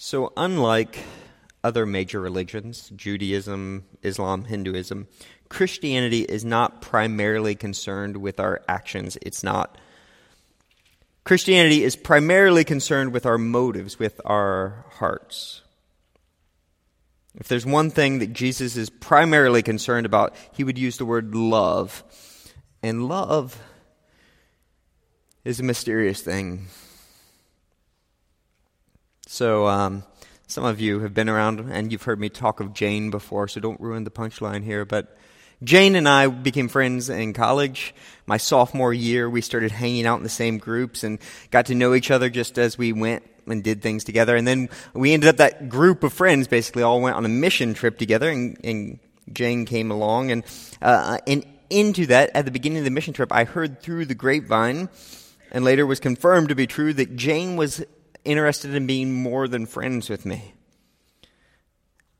So, unlike other major religions, Judaism, Islam, Hinduism, Christianity is not primarily concerned with our actions. It's not. Christianity is primarily concerned with our motives, with our hearts. If there's one thing that Jesus is primarily concerned about, he would use the word love. And love is a mysterious thing. So, um, some of you have been around and you've heard me talk of Jane before, so don't ruin the punchline here. But Jane and I became friends in college. My sophomore year, we started hanging out in the same groups and got to know each other just as we went and did things together. And then we ended up that group of friends basically all went on a mission trip together, and, and Jane came along. And, uh, and into that, at the beginning of the mission trip, I heard through the grapevine and later was confirmed to be true that Jane was interested in being more than friends with me.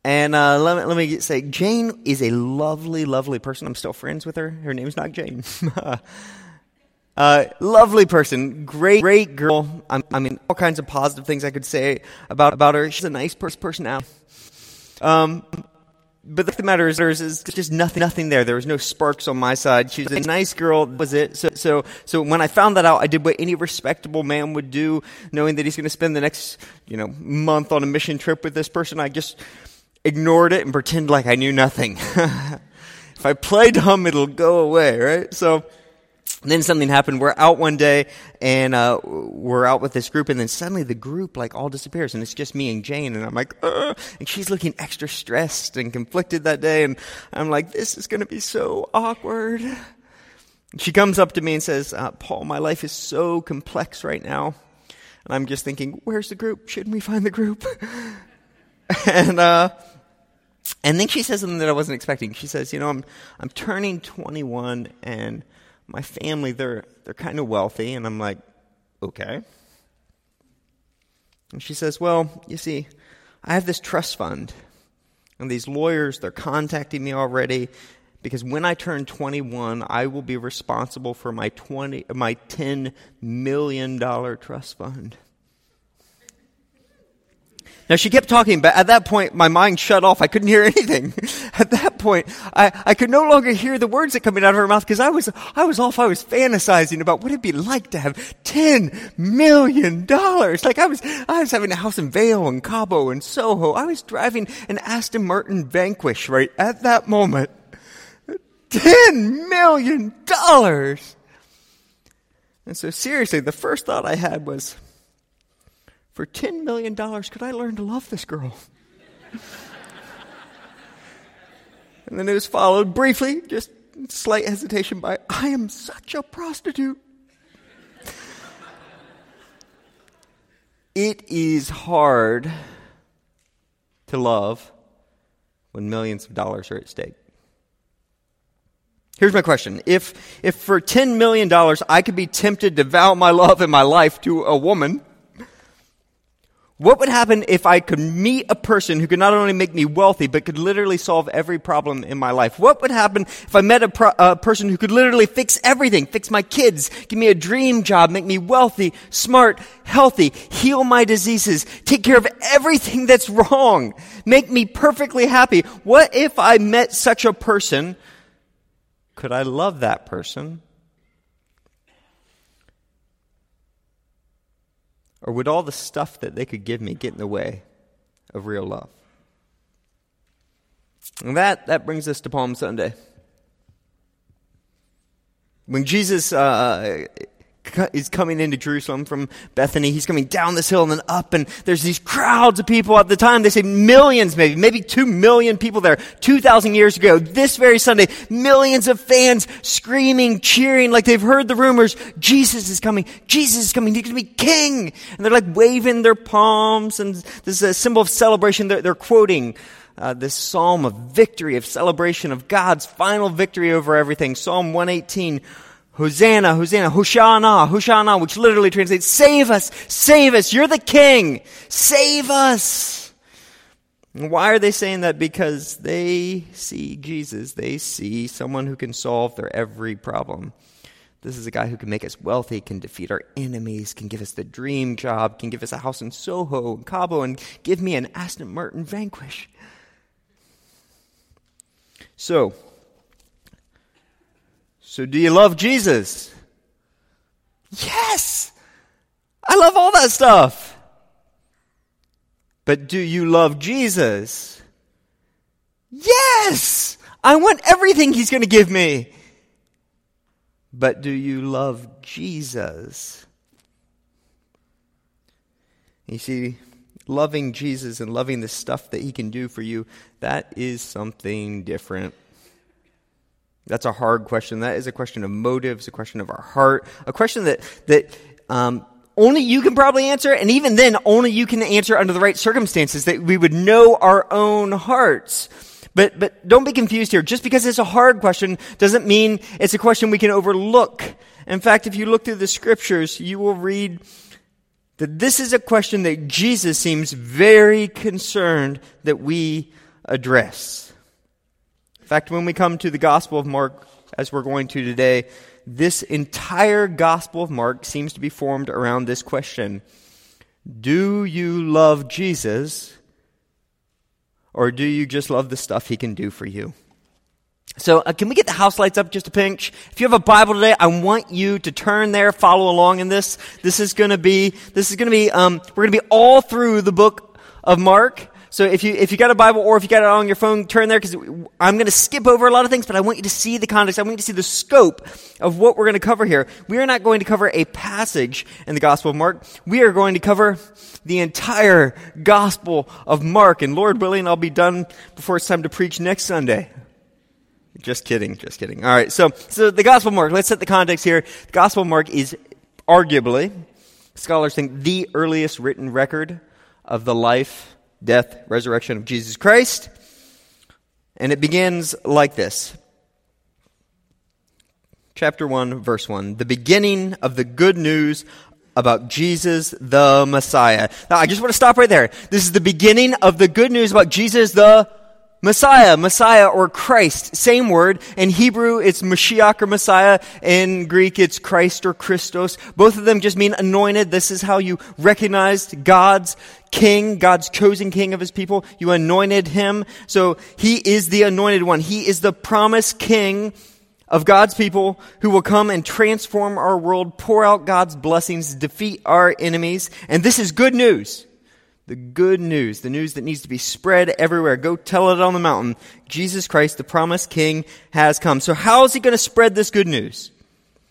And uh, let, me, let me say, Jane is a lovely, lovely person. I'm still friends with her. Her name's not Jane. uh, lovely person, great, great girl. I, I, mean, all kinds of positive things I could say about about her. She's a nice person now. Um, but the matter is, there's just nothing, nothing there. There was no sparks on my side. She was a nice girl, was it? So, so, so when I found that out, I did what any respectable man would do, knowing that he's going to spend the next, you know, month on a mission trip with this person. I just ignored it and pretend like I knew nothing. if I play dumb, it'll go away, right? So, then something happened. We're out one day and uh, we're out with this group, and then suddenly the group like all disappears, and it's just me and Jane. And I'm like, Ugh! and she's looking extra stressed and conflicted that day, and I'm like, this is going to be so awkward. She comes up to me and says, uh, Paul, my life is so complex right now. And I'm just thinking, where's the group? Shouldn't we find the group? and uh, and then she says something that I wasn't expecting. She says, you know, I'm I'm turning 21 and my family, they're, they're kind of wealthy. And I'm like, okay. And she says, well, you see, I have this trust fund. And these lawyers, they're contacting me already because when I turn 21, I will be responsible for my 20, my $10 million trust fund. Now she kept talking, but at that point my mind shut off. I couldn't hear anything. at that point, I, I could no longer hear the words that coming out of her mouth because I was, I was off. I was fantasizing about what it'd be like to have ten million dollars. Like I was, I was having a house in Vail and Cabo and Soho. I was driving an Aston Martin Vanquish right at that moment. Ten million dollars. And so seriously, the first thought I had was, for $10 million, could I learn to love this girl? and then it was followed briefly, just slight hesitation by, I am such a prostitute. it is hard to love when millions of dollars are at stake. Here's my question. If, if for $10 million I could be tempted to vow my love and my life to a woman, what would happen if I could meet a person who could not only make me wealthy, but could literally solve every problem in my life? What would happen if I met a, pro- a, person who could literally fix everything, fix my kids, give me a dream job, make me wealthy, smart, healthy, heal my diseases, take care of everything that's wrong, make me perfectly happy? What if I met such a person? Could I love that person? Or would all the stuff that they could give me get in the way of real love? And that, that brings us to Palm Sunday. When Jesus uh, is coming into Jerusalem from Bethany. He's coming down this hill and then up, and there's these crowds of people at the time. They say millions, maybe, maybe two million people there. 2,000 years ago, this very Sunday, millions of fans screaming, cheering, like they've heard the rumors. Jesus is coming. Jesus is coming. He's going to be king. And they're like waving their palms, and this is a symbol of celebration. They're, they're quoting uh, this psalm of victory, of celebration of God's final victory over everything. Psalm 118. Hosanna, Hosanna, Hoshana, Hoshana, which literally translates, save us, save us, you're the king, save us. And why are they saying that? Because they see Jesus. They see someone who can solve their every problem. This is a guy who can make us wealthy, can defeat our enemies, can give us the dream job, can give us a house in Soho and Cabo, and give me an Aston Martin Vanquish. So, so do you love Jesus? Yes! I love all that stuff. But do you love Jesus? Yes! I want everything He's going to give me. But do you love Jesus? You see, loving Jesus and loving the stuff that He can do for you, that is something different. That's a hard question. That is a question of motives, a question of our heart, a question that, that um, only you can probably answer, and even then, only you can answer under the right circumstances, that we would know our own hearts. But, but don't be confused here. Just because it's a hard question doesn't mean it's a question we can overlook. In fact, if you look through the scriptures, you will read that this is a question that Jesus seems very concerned that we address. In fact, when we come to the Gospel of Mark, as we're going to today, this entire Gospel of Mark seems to be formed around this question Do you love Jesus, or do you just love the stuff he can do for you? So, uh, can we get the house lights up just a pinch? If you have a Bible today, I want you to turn there, follow along in this. This is going to be, this is going to be, um, we're going to be all through the book of Mark. So if you, if you got a Bible or if you got it on your phone, turn there because I'm going to skip over a lot of things, but I want you to see the context. I want you to see the scope of what we're going to cover here. We are not going to cover a passage in the Gospel of Mark. We are going to cover the entire Gospel of Mark. And Lord willing, I'll be done before it's time to preach next Sunday. Just kidding, just kidding. All right, so, so the Gospel of Mark, let's set the context here. The Gospel of Mark is arguably, scholars think, the earliest written record of the life death, resurrection of Jesus Christ. And it begins like this. Chapter 1, verse 1. The beginning of the good news about Jesus the Messiah. Now, I just want to stop right there. This is the beginning of the good news about Jesus the Messiah, Messiah or Christ, same word. In Hebrew, it's Mashiach or Messiah. In Greek, it's Christ or Christos. Both of them just mean anointed. This is how you recognized God's king, God's chosen king of his people. You anointed him. So he is the anointed one. He is the promised king of God's people who will come and transform our world, pour out God's blessings, defeat our enemies. And this is good news the good news, the news that needs to be spread everywhere. Go tell it on the mountain. Jesus Christ, the promised king, has come. So how is he going to spread this good news?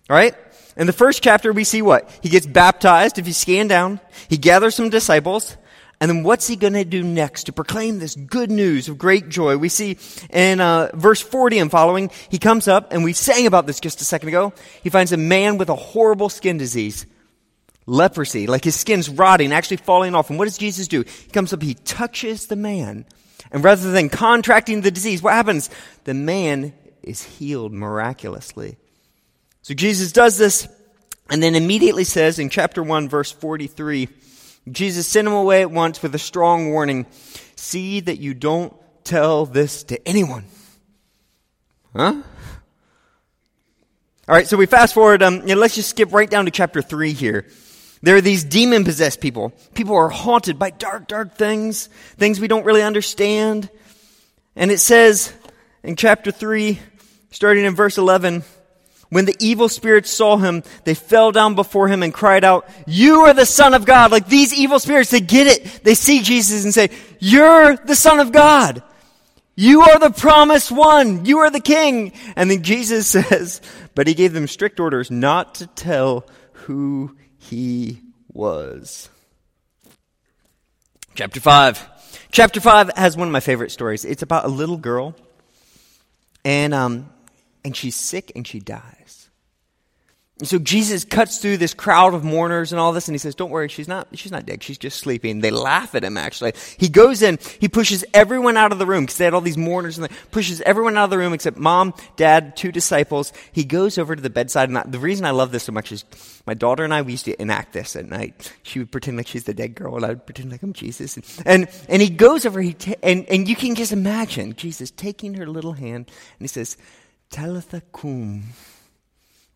All right? In the first chapter, we see what? He gets baptized. If you scan down, he gathers some disciples. And then what's he going to do next to proclaim this good news of great joy? We see in uh, verse 40 and following, he comes up, and we sang about this just a second ago. He finds a man with a horrible skin disease leprosy, like his skin's rotting, actually falling off. And what does Jesus do? He comes up, he touches the man. And rather than contracting the disease, what happens? The man is healed miraculously. So Jesus does this and then immediately says in chapter 1, verse 43, Jesus sent him away at once with a strong warning See that you don't tell this to anyone. Huh? All right, so we fast forward. Um, you know, let's just skip right down to chapter 3 here. There are these demon possessed people. People are haunted by dark, dark things, things we don't really understand. And it says in chapter 3, starting in verse 11, when the evil spirits saw him, they fell down before him and cried out, You are the Son of God. Like these evil spirits, they get it. They see Jesus and say, You're the Son of God. You are the promised one. You are the King. And then Jesus says, But he gave them strict orders not to tell who he was. Chapter 5. Chapter 5 has one of my favorite stories. It's about a little girl, and, um, and she's sick and she dies. And so Jesus cuts through this crowd of mourners and all this, and he says, "Don't worry, she's not. She's not dead. She's just sleeping." They laugh at him. Actually, he goes in. He pushes everyone out of the room because they had all these mourners, and pushes everyone out of the room except mom, dad, two disciples. He goes over to the bedside, and I, the reason I love this so much is my daughter and I we used to enact this at night. She would pretend like she's the dead girl, and I would pretend like I'm Jesus. And and, and he goes over. He and and you can just imagine Jesus taking her little hand, and he says, "Talitha cum."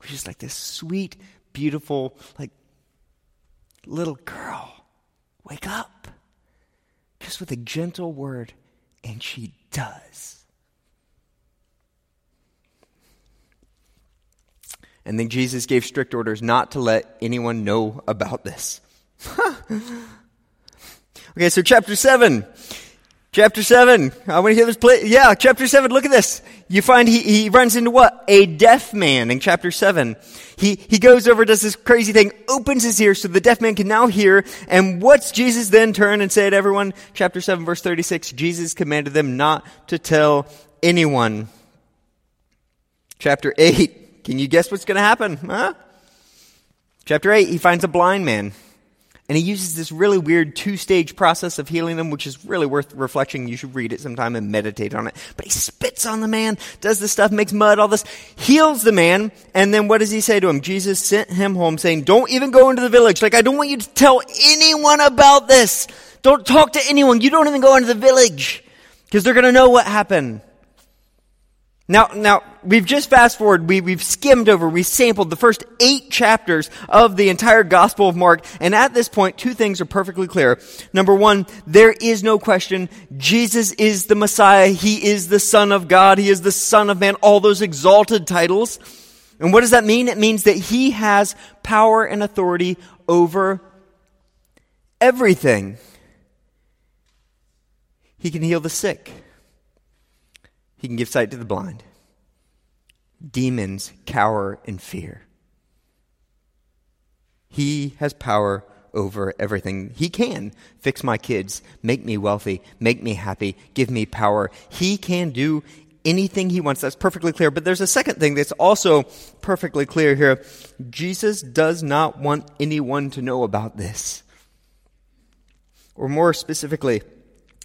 She's like this sweet, beautiful, like little girl. Wake up. Just with a gentle word. And she does. And then Jesus gave strict orders not to let anyone know about this. okay, so chapter 7. Chapter 7. I want to hear this play. Yeah, chapter 7. Look at this. You find he, he runs into what? A deaf man in chapter 7. He, he goes over, does this crazy thing, opens his ears so the deaf man can now hear. And what's Jesus then turn and say to everyone? Chapter 7, verse 36. Jesus commanded them not to tell anyone. Chapter 8. Can you guess what's going to happen? Huh? Chapter 8. He finds a blind man. And he uses this really weird two stage process of healing them, which is really worth reflecting. You should read it sometime and meditate on it. But he spits on the man, does this stuff, makes mud, all this, heals the man. And then what does he say to him? Jesus sent him home saying, don't even go into the village. Like, I don't want you to tell anyone about this. Don't talk to anyone. You don't even go into the village because they're going to know what happened. Now, now, we've just fast forward, we, we've skimmed over, we sampled the first eight chapters of the entire Gospel of Mark, and at this point, two things are perfectly clear. Number one, there is no question, Jesus is the Messiah, He is the Son of God, He is the Son of Man, all those exalted titles. And what does that mean? It means that He has power and authority over everything. He can heal the sick. He can give sight to the blind. Demons cower in fear. He has power over everything. He can fix my kids, make me wealthy, make me happy, give me power. He can do anything he wants. That's perfectly clear. But there's a second thing that's also perfectly clear here. Jesus does not want anyone to know about this. Or more specifically,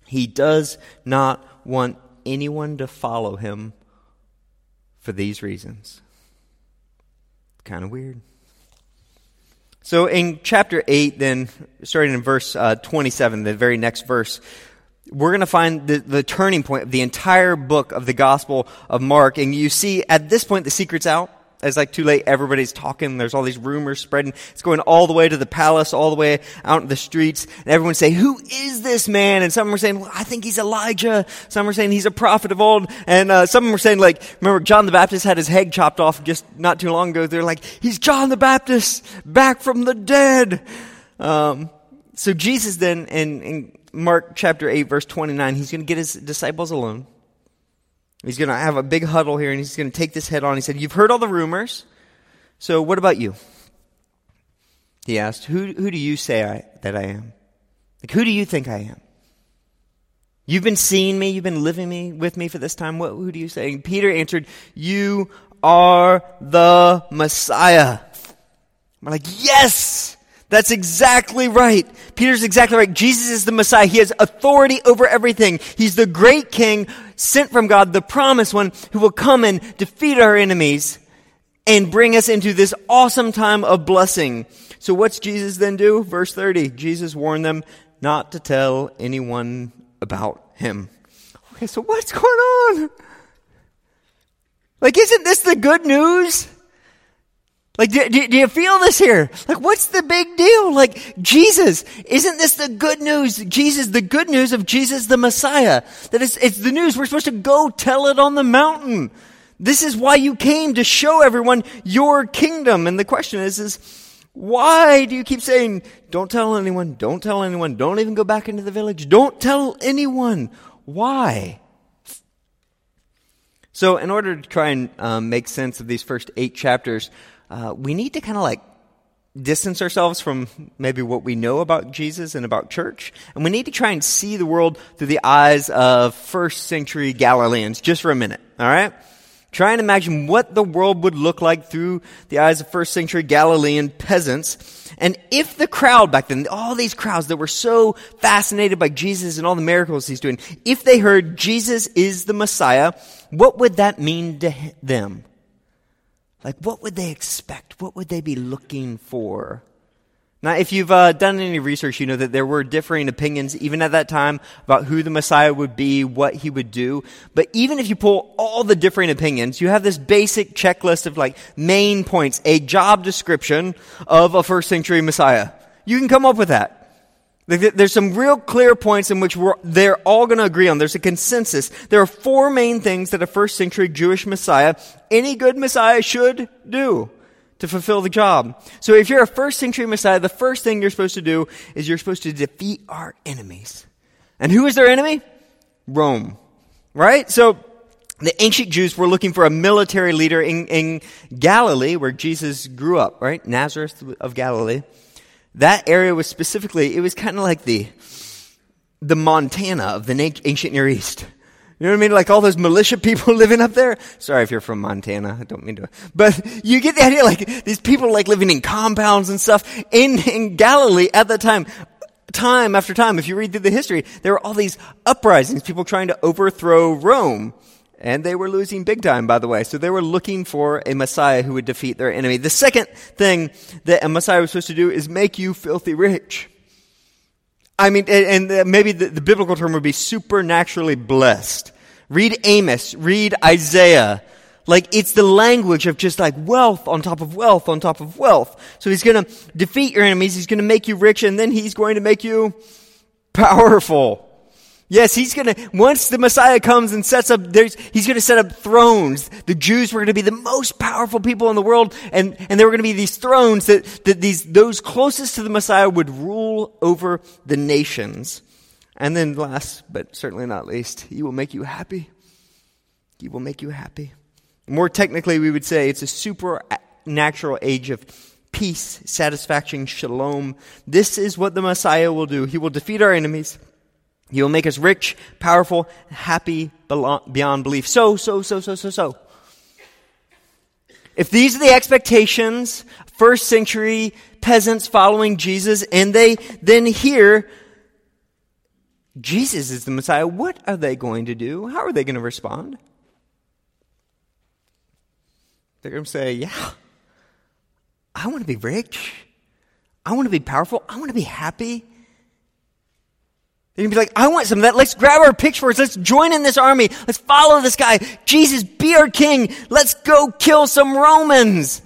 he does not want anyone to follow him for these reasons. Kind of weird. So in chapter 8, then, starting in verse uh, 27, the very next verse, we're going to find the, the turning point of the entire book of the Gospel of Mark. And you see, at this point, the secret's out. It's like too late. Everybody's talking. There's all these rumors spreading. It's going all the way to the palace, all the way out in the streets. And everyone's saying, who is this man? And some are saying, well, I think he's Elijah. Some are saying he's a prophet of old. And uh, some were saying, like, remember John the Baptist had his head chopped off just not too long ago. They're like, he's John the Baptist back from the dead. Um, so Jesus then, in, in Mark chapter 8, verse 29, he's going to get his disciples alone. He's going to have a big huddle here and he's going to take this head on. He said, You've heard all the rumors. So what about you? He asked, Who, who do you say I, that I am? Like, who do you think I am? You've been seeing me. You've been living me with me for this time. What, who do you say? And Peter answered, You are the Messiah. I'm like, Yes! That's exactly right. Peter's exactly right. Jesus is the Messiah. He has authority over everything. He's the great king sent from God, the promised one who will come and defeat our enemies and bring us into this awesome time of blessing. So what's Jesus then do? Verse 30. Jesus warned them not to tell anyone about him. Okay, so what's going on? Like, isn't this the good news? Like, do, do, do, you feel this here? Like, what's the big deal? Like, Jesus, isn't this the good news? Jesus, the good news of Jesus the Messiah. That it's, it's the news. We're supposed to go tell it on the mountain. This is why you came to show everyone your kingdom. And the question is, is why do you keep saying, don't tell anyone, don't tell anyone, don't even go back into the village, don't tell anyone? Why? So, in order to try and um, make sense of these first eight chapters, uh, we need to kind of like distance ourselves from maybe what we know about Jesus and about church. And we need to try and see the world through the eyes of first century Galileans just for a minute. All right? Try and imagine what the world would look like through the eyes of first century Galilean peasants. And if the crowd back then, all these crowds that were so fascinated by Jesus and all the miracles he's doing, if they heard Jesus is the Messiah, what would that mean to them? Like, what would they expect? What would they be looking for? Now, if you've uh, done any research, you know that there were differing opinions even at that time about who the Messiah would be, what he would do. But even if you pull all the differing opinions, you have this basic checklist of like main points, a job description of a first century Messiah. You can come up with that. There's some real clear points in which they're all going to agree on. There's a consensus. There are four main things that a first century Jewish Messiah, any good Messiah should do to fulfill the job. So if you're a first century Messiah, the first thing you're supposed to do is you're supposed to defeat our enemies. And who is their enemy? Rome. Right? So the ancient Jews were looking for a military leader in, in Galilee, where Jesus grew up, right? Nazareth of Galilee. That area was specifically, it was kind of like the, the Montana of the ancient Near East. You know what I mean? Like all those militia people living up there. Sorry if you're from Montana. I don't mean to. But you get the idea, like these people like living in compounds and stuff. In, in Galilee at that time, time after time, if you read through the history, there were all these uprisings, people trying to overthrow Rome. And they were losing big time, by the way. So they were looking for a Messiah who would defeat their enemy. The second thing that a Messiah was supposed to do is make you filthy rich. I mean, and uh, maybe the, the, biblical term would be supernaturally blessed. Read Amos, read Isaiah. Like, it's the language of just like wealth on top of wealth on top of wealth. So he's gonna defeat your enemies, he's gonna make you rich, and then he's going to make you powerful. Yes, he's gonna, once the Messiah comes and sets up, there's, he's gonna set up thrones. The Jews were gonna be the most powerful people in the world, and, and there were gonna be these thrones that, that these, those closest to the Messiah would rule over the nations. And then last, but certainly not least, he will make you happy. He will make you happy. More technically, we would say it's a supernatural age of peace, satisfaction, shalom. This is what the Messiah will do. He will defeat our enemies. He will make us rich, powerful, happy beyond belief. So, so, so, so, so, so. If these are the expectations, first century peasants following Jesus, and they then hear Jesus is the Messiah, what are they going to do? How are they going to respond? They're going to say, Yeah, I want to be rich. I want to be powerful. I want to be happy. Going to be like, I want some of that. Let's grab our pitchforks. Let's join in this army. Let's follow this guy. Jesus, be our king. Let's go kill some Romans.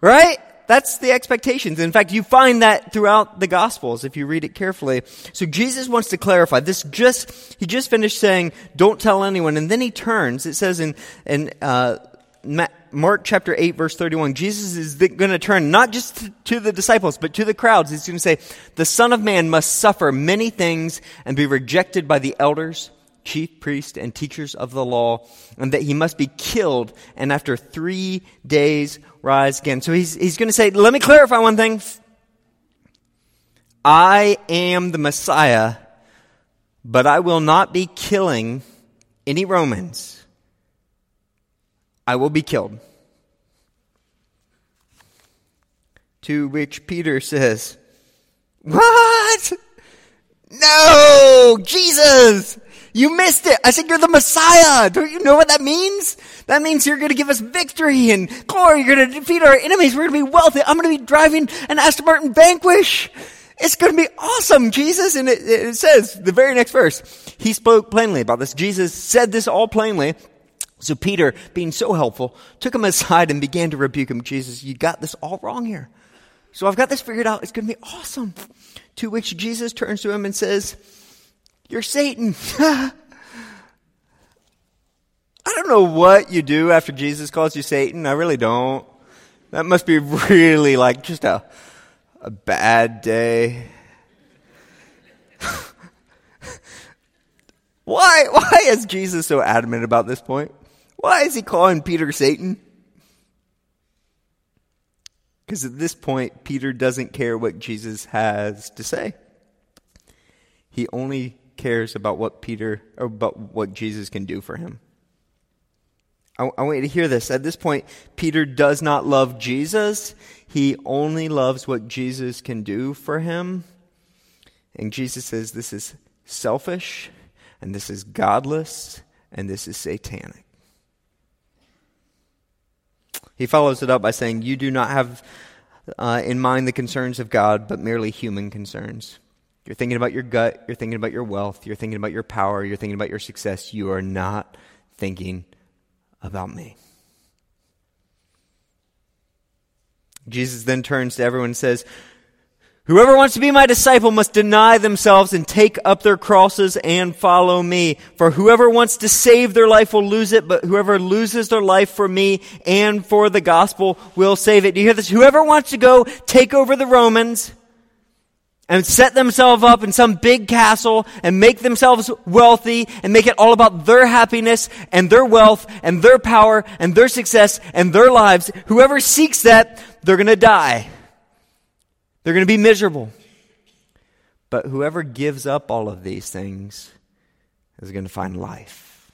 Right? That's the expectations. In fact, you find that throughout the Gospels if you read it carefully. So Jesus wants to clarify this. Just he just finished saying, "Don't tell anyone," and then he turns. It says in in uh, Mark chapter 8 verse 31, Jesus is going to turn not just to the disciples, but to the crowds. He's going to say, the son of man must suffer many things and be rejected by the elders, chief priests, and teachers of the law, and that he must be killed and after three days rise again. So he's, he's going to say, let me clarify one thing. I am the Messiah, but I will not be killing any Romans. I will be killed. To which Peter says, What? No! Jesus! You missed it! I said you're the Messiah! Don't you know what that means? That means you're gonna give us victory and glory. You're gonna defeat our enemies. We're gonna be wealthy. I'm gonna be driving an Aston Martin Vanquish. It's going to be awesome, Jesus. And it, it, says, the very next verse, he spoke plainly about this. Jesus said this all plainly. So Peter, being so helpful, took him aside and began to rebuke him. Jesus, you got this all wrong here. So I've got this figured out. It's going to be awesome. To which Jesus turns to him and says, You're Satan. I don't know what you do after Jesus calls you Satan. I really don't. That must be really like just a, a bad day. why, why is Jesus so adamant about this point? Why is he calling Peter Satan? Because at this point, Peter doesn't care what Jesus has to say. He only cares about what Peter, or about what Jesus can do for him. I, I want you to hear this. At this point, Peter does not love Jesus. He only loves what Jesus can do for him. And Jesus says this is selfish, and this is godless, and this is satanic. He follows it up by saying, You do not have uh, in mind the concerns of God, but merely human concerns. You're thinking about your gut, you're thinking about your wealth, you're thinking about your power, you're thinking about your success. You are not thinking about me. Jesus then turns to everyone and says, Whoever wants to be my disciple must deny themselves and take up their crosses and follow me. For whoever wants to save their life will lose it, but whoever loses their life for me and for the gospel will save it. Do you hear this? Whoever wants to go take over the Romans and set themselves up in some big castle and make themselves wealthy and make it all about their happiness and their wealth and their power and their success and their lives, whoever seeks that, they're to die. They're going to be miserable. But whoever gives up all of these things is going to find life.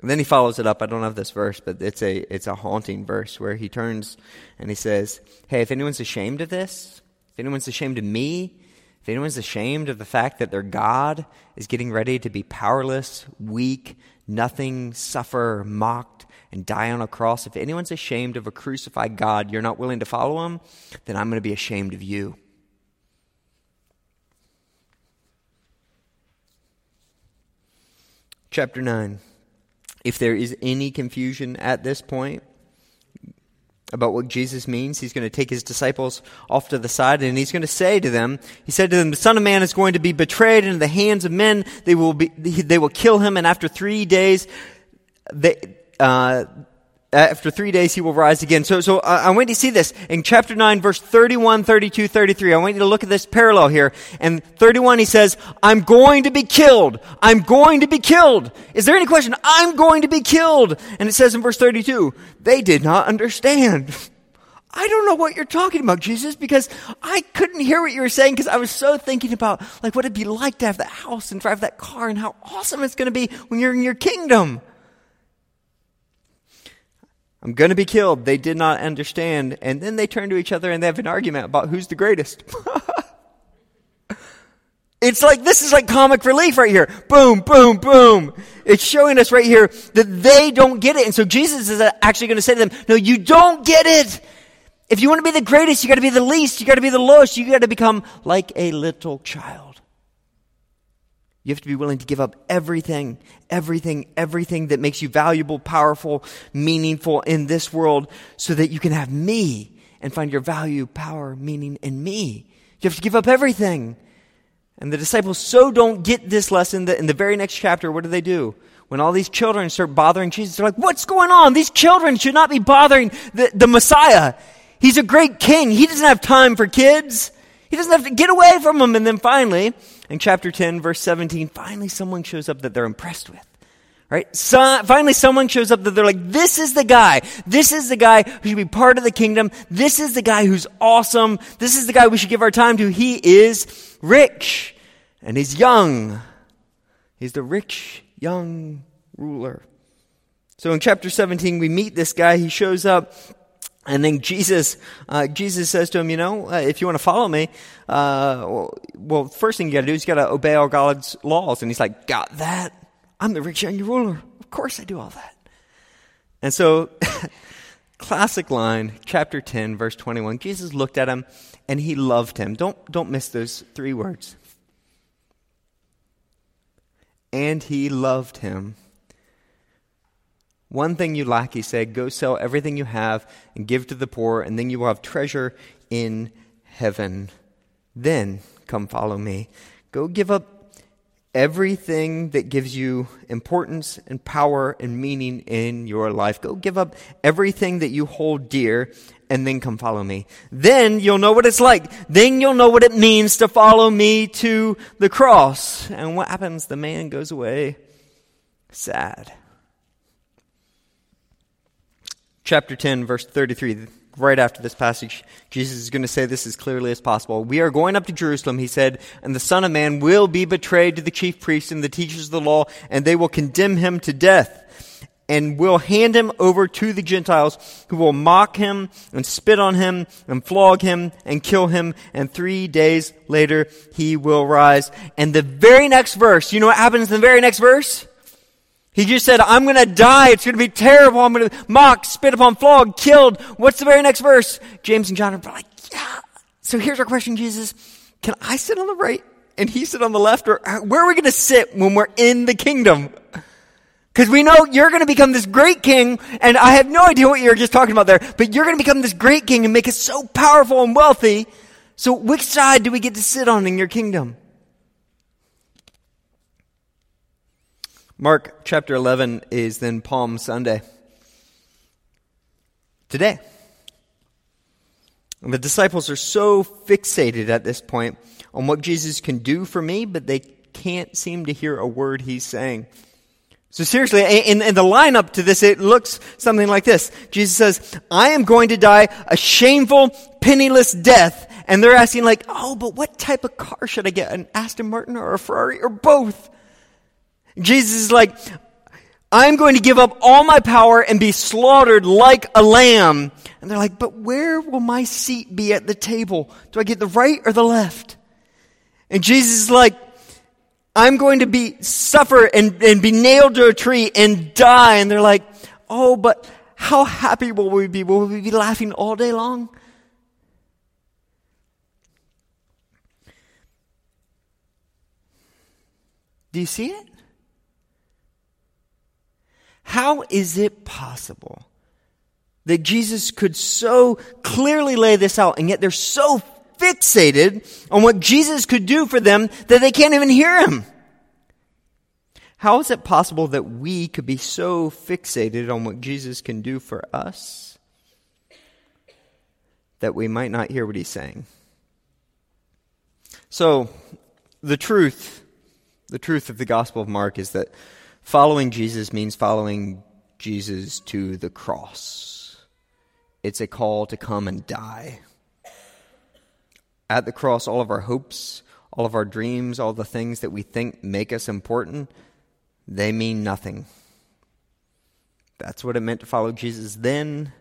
And then he follows it up. I don't have this verse, but it's a it's a haunting verse where he turns and he says, "Hey, if anyone's ashamed of this, if anyone's ashamed of me, if anyone's ashamed of the fact that their God is getting ready to be powerless, weak, nothing, suffer, mocked, and die on a cross, if anyone's ashamed of a crucified God, you're not willing to follow him, then I'm going to be ashamed of you. Chapter 9. If there is any confusion at this point, about what Jesus means. He's going to take his disciples off to the side and he's going to say to them, he said to them, the son of man is going to be betrayed into the hands of men. They will be, they will kill him and after three days, they, uh, after three days he will rise again. So, so uh, I want you to see this in chapter 9, verse 31, 32, 33. I want you to look at this parallel here. And 31, he says, I'm going to be killed. I'm going to be killed. Is there any question? I'm going to be killed. And it says in verse 32, they did not understand. I don't know what you're talking about, Jesus, because I couldn't hear what you were saying because I was so thinking about like what it'd be like to have that house and drive that car and how awesome it's going to be when you're in your kingdom. I'm going to be killed. They did not understand. And then they turn to each other and they have an argument about who's the greatest. it's like, this is like comic relief right here. Boom, boom, boom. It's showing us right here that they don't get it. And so Jesus is actually going to say to them, no, you don't get it. If you want to be the greatest, you got to be the least. You got to be the lowest. You got to become like a little child. You have to be willing to give up everything, everything, everything that makes you valuable, powerful, meaningful in this world so that you can have me and find your value, power, meaning in me. You have to give up everything. And the disciples so don't get this lesson that in the very next chapter, what do they do? When all these children start bothering Jesus, they're like, what's going on? These children should not be bothering the, the Messiah. He's a great king. He doesn't have time for kids. He doesn't have to get away from them. And then finally, in chapter 10, verse 17, finally someone shows up that they're impressed with. Right? So, finally someone shows up that they're like, this is the guy. This is the guy who should be part of the kingdom. This is the guy who's awesome. This is the guy we should give our time to. He is rich and he's young. He's the rich young ruler. So in chapter 17, we meet this guy. He shows up and then Jesus, uh, Jesus says to him, you know, uh, if you want to follow me, uh, well, first thing you got to do is you got to obey all God's laws. And he's like, got that? I'm the rich young ruler. Of course I do all that. And so, classic line, chapter 10, verse 21. Jesus looked at him and he loved him. Don't, don't miss those three words. And he loved him. One thing you lack, he said, go sell everything you have and give to the poor, and then you will have treasure in heaven. Then come follow me. Go give up everything that gives you importance and power and meaning in your life. Go give up everything that you hold dear and then come follow me. Then you'll know what it's like. Then you'll know what it means to follow me to the cross. And what happens? The man goes away sad chapter 10, verse 33, right after this passage, Jesus is going to say this as clearly as possible. We are going up to Jerusalem, he said, and the Son of Man will be betrayed to the chief priests and the teachers of the law, and they will condemn him to death. And will hand him over to the Gentiles who will mock him and spit on him and flog him and kill him. And three days later, he will rise. And the very next verse, you know what happens in the very next verse? He just said, I'm going to die. It's going to be terrible. I'm going to mock, spit upon, flog, killed. What's the very next verse? James and John are like, yeah. So here's our question, Jesus. Can I sit on the right and he sit on the left? Or uh, where are we going to sit when we're in the kingdom? Because we know you're going to become this great king, and I have no idea what you were just talking about there, but you're going to become this great king and make us so powerful and wealthy. So which side do we get to sit on in your kingdom? Mark chapter 11 is then Palm Sunday. Today. And the disciples are so fixated at this point on what Jesus can do for me, but they can't seem to hear a word he's saying. So seriously, in, in the lineup to this, it looks something like this. Jesus says, I am going to die a shameful, penniless death. And they're asking like, oh, but what type of car should I get? An Aston Martin or a Ferrari or both? Jesus is like, I'm going to give up all my power and be slaughtered like a lamb. And they're like, but where will my seat be at the table? Do I get the right or the left? And Jesus is like, I'm going to be suffer and, and be nailed to a tree and die. And they're like, oh, but how happy will we be? Will we be laughing all day long? Do you see it? How is it possible that Jesus could so clearly lay this out and yet they're so fixated on what Jesus could do for them that they can't even hear him. How is it possible that we could be so fixated on what Jesus can do for us that we might not hear what he's saying? So, the truth, the truth of the Gospel of Mark is that following Jesus means following Jesus to the cross. It's a call to come and die at the cross, all of our hopes, all of our dreams, all the things that we think make us important, they mean nothing. That's what it meant to follow Jesus then.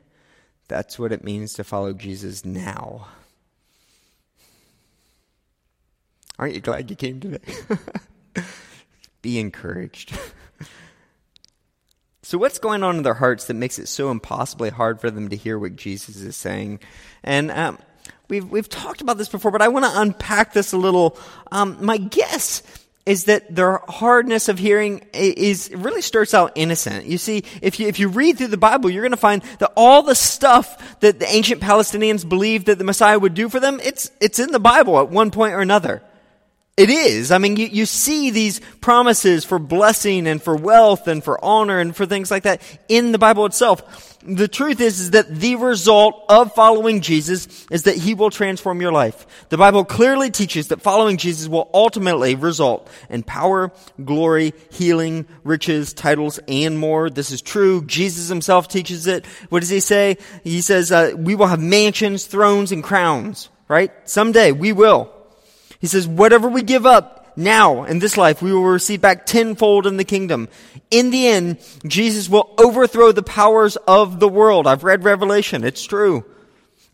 That's what it means to follow Jesus now. Aren't you glad you came today? Be encouraged. so, what's going on in their hearts that makes it so impossibly hard for them to hear what Jesus is saying? And um, We've, we've talked about this before, but I want to unpack this a little. Um, my guess is that their hardness of hearing is really starts out innocent. You see, if you, if you read through the Bible, you're going to find that all the stuff that the ancient Palestinians believed that the Messiah would do for them, it's, it's in the Bible at one point or another. It is. I mean, you, you see these promises for blessing and for wealth and for honor and for things like that in the Bible itself. The truth is, is that the result of following Jesus is that he will transform your life. The Bible clearly teaches that following Jesus will ultimately result in power, glory, healing, riches, titles, and more. This is true. Jesus himself teaches it. What does he say? He says, uh, we will have mansions, thrones, and crowns, right? Someday we will. He says, whatever we give up now in this life, we will receive back tenfold in the kingdom. In the end, Jesus will overthrow the powers of the world. I've read Revelation. It's true.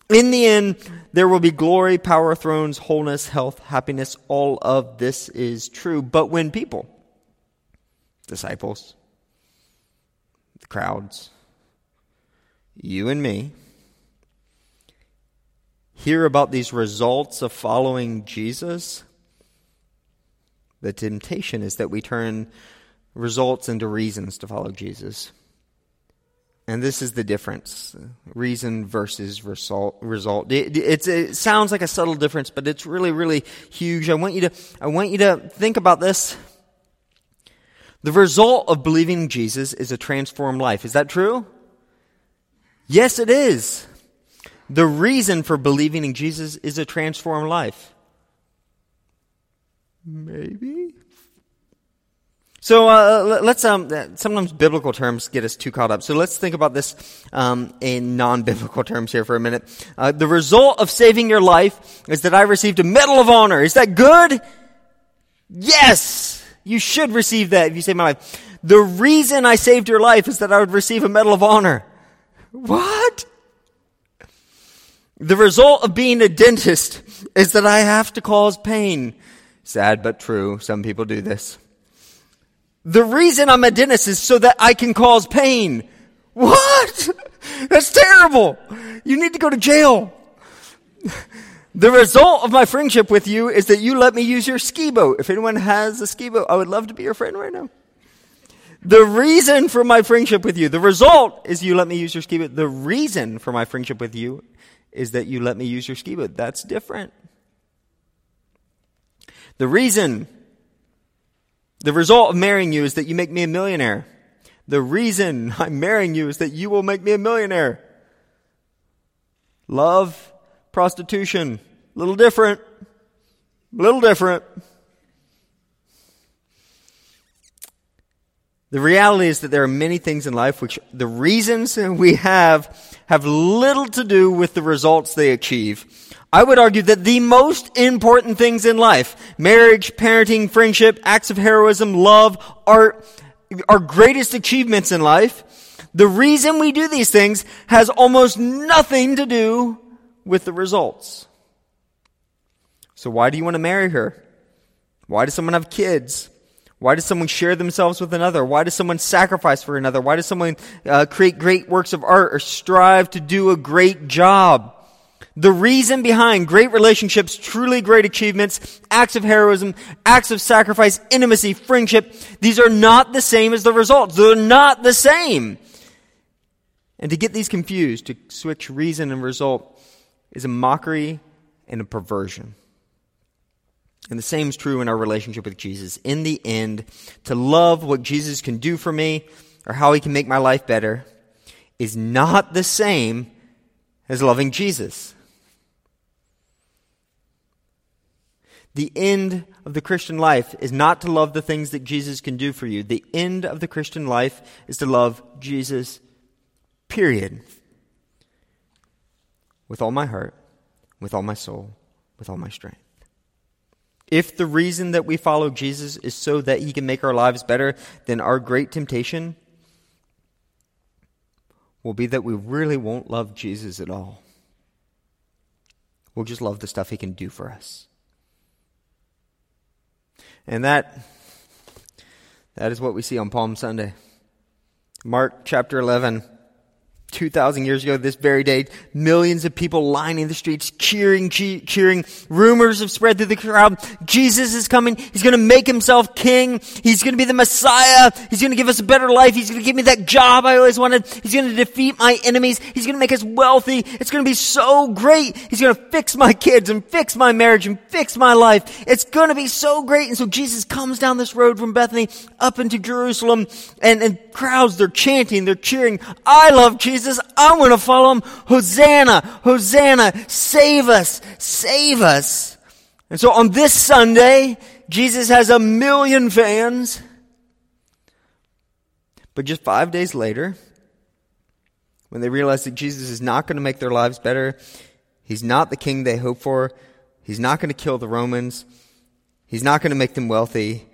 In the end, there will be glory, power, thrones, wholeness, health, happiness. All of this is true. But when people, disciples, the crowds, you and me, hear about these results of following Jesus, the temptation is that we turn results into reasons to follow Jesus. And this is the difference reason versus result. result. It, it, sounds like a subtle difference, but it's really, really huge. I want you to, I want you to think about this. The result of believing Jesus is a transformed life. Is that true? Yes, it is. The reason for believing in Jesus is a transformed life. Maybe. So uh, let's um, sometimes biblical terms get us too caught up. So let's think about this um, in non-biblical terms here for a minute. Uh, the result of saving your life is that I received a medal of honor. Is that good? Yes, you should receive that if you save my life. The reason I saved your life is that I would receive a medal of honor. What? The result of being a dentist is that I have to cause pain. Sad but true. Some people do this. The reason I'm a dentist is so that I can cause pain. What? That's terrible. You need to go to jail. The result of my friendship with you is that you let me use your ski boat. If anyone has a ski boat, I would love to be your friend right now. The reason for my friendship with you, the result is you let me use your ski boat. The reason for my friendship with you is that you let me use your ski boat. That's different. The reason, the result of marrying you is that you make me a millionaire. The reason I'm marrying you is that you will make me a millionaire. Love prostitution. A little different. A little different. The reality is that there are many things in life which the reasons we have have little to do with the results they achieve. I would argue that the most important things in life, marriage, parenting, friendship, acts of heroism, love, art, our greatest achievements in life, the reason we do these things has almost nothing to do with the results. So, why do you want to marry her? Why does someone have kids? Why does someone share themselves with another? Why does someone sacrifice for another? Why does someone uh, create great works of art or strive to do a great job? The reason behind great relationships, truly great achievements, acts of heroism, acts of sacrifice, intimacy, friendship, these are not the same as the results. They're not the same. And to get these confused, to switch reason and result, is a mockery and a perversion. And the same is true in our relationship with Jesus. In the end, to love what Jesus can do for me or how he can make my life better is not the same as loving Jesus. The end of the Christian life is not to love the things that Jesus can do for you. The end of the Christian life is to love Jesus, period with all my heart, with all my soul, with all my strength. If the reason that we follow Jesus is so that he can make our lives better, then our great temptation will be that we really won't love Jesus at all. We'll just love the stuff he can do for us. And that that is what we see on Palm Sunday. Mark chapter 11 2,000 years ago, this very day, millions of people lining the streets, cheering, cheering. Rumors have spread through the crowd. Jesus is coming. He's going to make himself king. He's going to be the Messiah. He's going to give us a better life. He's going to give me that job I always wanted. He's going to defeat my enemies. He's going to make us wealthy. It's going to be so great. He's going to fix my kids and fix my marriage and fix my life. It's going to be so great. And so Jesus comes down this road from Bethany up into Jerusalem and, and crowds, they're chanting, they're cheering. I love Jesus. Jesus, I want to follow him. Hosanna, Hosanna, save us, save us. And so on this Sunday, Jesus has a million fans. But just five days later, when they realize that Jesus is not going to make their lives better, he's not the king they hope for, he's not going to kill the Romans, he's not going to make them wealthy,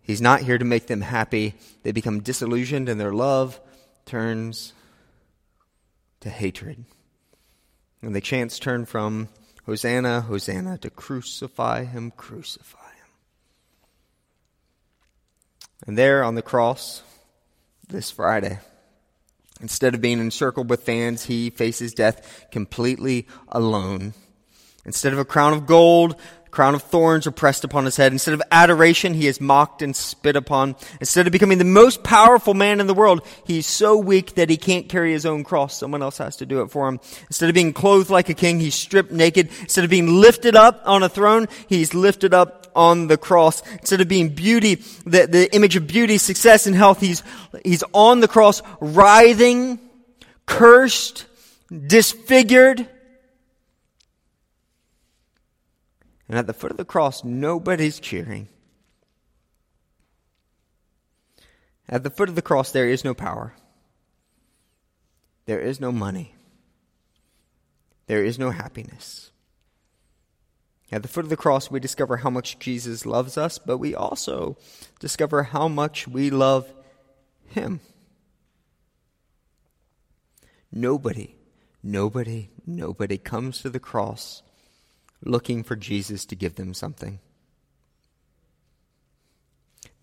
he's not here to make them happy, they become disillusioned and their love turns to hatred. And the chants turn from Hosanna, Hosanna to crucify him, crucify him. And there on the cross, this Friday, instead of being encircled with fans, he faces death completely alone. Instead of a crown of gold, crown of thorns are pressed upon his head. Instead of adoration, he is mocked and spit upon. Instead of becoming the most powerful man in the world, he's so weak that he can't carry his own cross. Someone else has to do it for him. Instead of being clothed like a king, he's stripped naked. Instead of being lifted up on a throne, he's lifted up on the cross. Instead of being beauty, the, the image of beauty, success, and health, he's, he's on the cross, writhing, cursed, disfigured, And at the foot of the cross, nobody's cheering. At the foot of the cross, there is no power. There is no money. There is no happiness. At the foot of the cross, we discover how much Jesus loves us, but we also discover how much we love Him. Nobody, nobody, nobody comes to the cross looking for Jesus to give them something.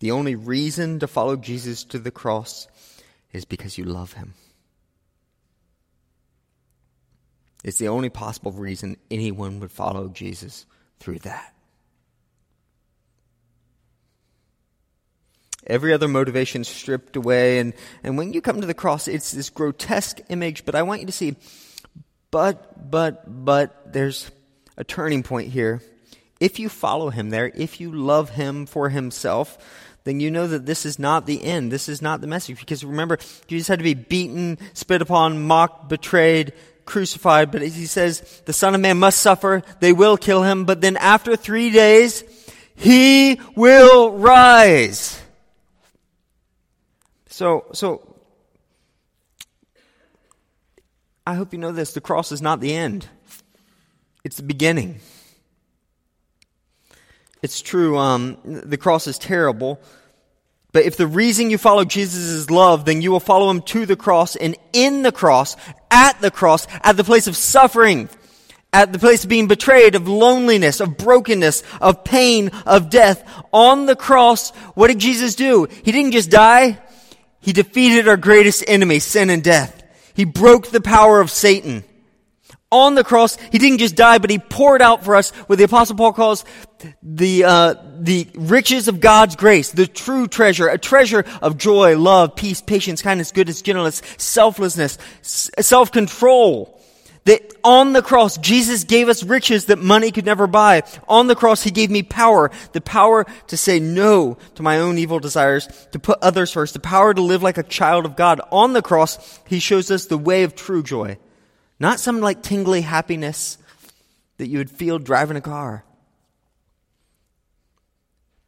The only reason to follow Jesus to the cross is because you love him. It's the only possible reason anyone would follow Jesus through that. Every other motivation stripped away. And, and when you come to the cross, it's this grotesque image, but I want you to see, but, but, but, there's a turning point here. If you follow him there, if you love him for himself, then you know that this is not the end. This is not the message. Because remember, Jesus had to be beaten, spit upon, mocked, betrayed, crucified. But he says, the Son of Man must suffer. They will kill him. But then after three days, he will rise. So, so, I hope you know this. The cross is not the end. It's the beginning. It's true, um, the cross is terrible. But if the reason you follow Jesus is love, then you will follow him to the cross and in the cross, at the cross, at the place of suffering, at the place of being betrayed, of loneliness, of brokenness, of pain, of death. On the cross, what did Jesus do? He didn't just die. He defeated our greatest enemy, sin and death. He broke the power of Satan on the cross, he didn't just die, but he poured out for us what the apostle Paul calls the, uh, the riches of God's grace, the true treasure, a treasure of joy, love, peace, patience, kindness, goodness, gentleness, selflessness, self-control. That on the cross, Jesus gave us riches that money could never buy. On the cross, He gave me power. The power to say no to my own evil desires, to put others first, the power to live like a child of God. On the cross, He shows us the way of true joy. Not some like tingly happiness that you would feel driving a car,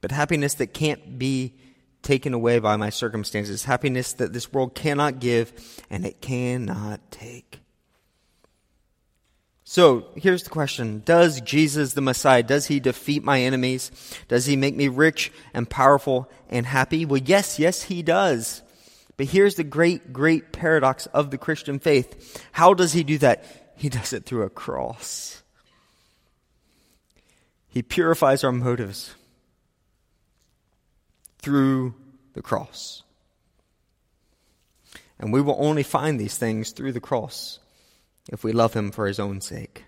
but happiness that can't be taken away by my circumstances, happiness that this world cannot give and it cannot take. So here's the question Does Jesus, the Messiah, does he defeat my enemies? Does he make me rich and powerful and happy? Well, yes, yes, he does. But here's the great, great paradox of the Christian faith. How does he do that? He does it through a cross. He purifies our motives through the cross. And we will only find these things through the cross if we love him for his own sake.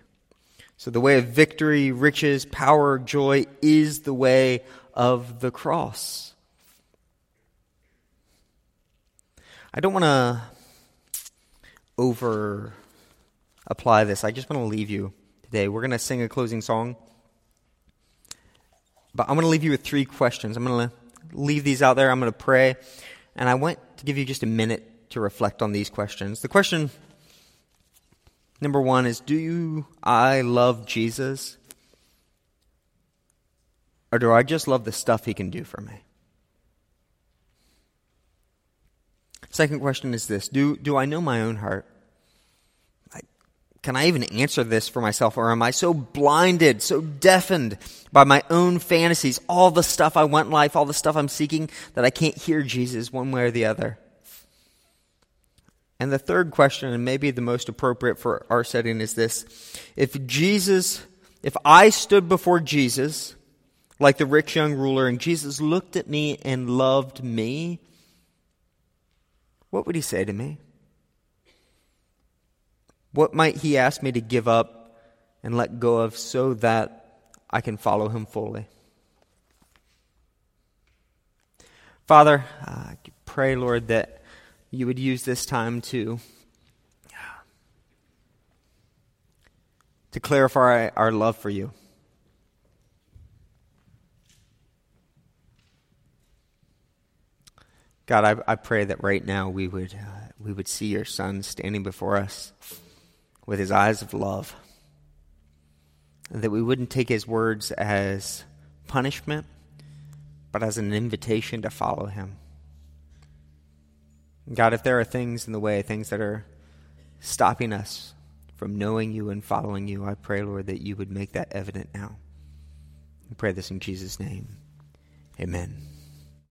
So the way of victory, riches, power, joy is the way of the cross. I don't want to over apply this. I just want to leave you today. We're going to sing a closing song. But I'm going to leave you with three questions. I'm going to leave these out there. I'm going to pray. And I want to give you just a minute to reflect on these questions. The question number one is Do you, I love Jesus? Or do I just love the stuff he can do for me? Second question is this Do, do I know my own heart? can I even answer this for myself? Or am I so blinded, so deafened by my own fantasies, all the stuff I want in life, all the stuff I'm seeking, that I can't hear Jesus one way or the other? And the third question, and maybe the most appropriate for our setting, is this If Jesus, if I stood before Jesus, like the rich young ruler, and Jesus looked at me and loved me, what would he say to me? What might he ask me to give up and let go of so that I can follow him fully? Father, I pray, Lord, that you would use this time to to clarify our love for you. God, I, I pray that right now we would, uh, we would see your Son standing before us with his eyes of love. And that we wouldn't take his words as punishment, but as an invitation to follow him. God, if there are things in the way, things that are stopping us from knowing you and following you, I pray, Lord, that you would make that evident now. We pray this in Jesus' name. Amen.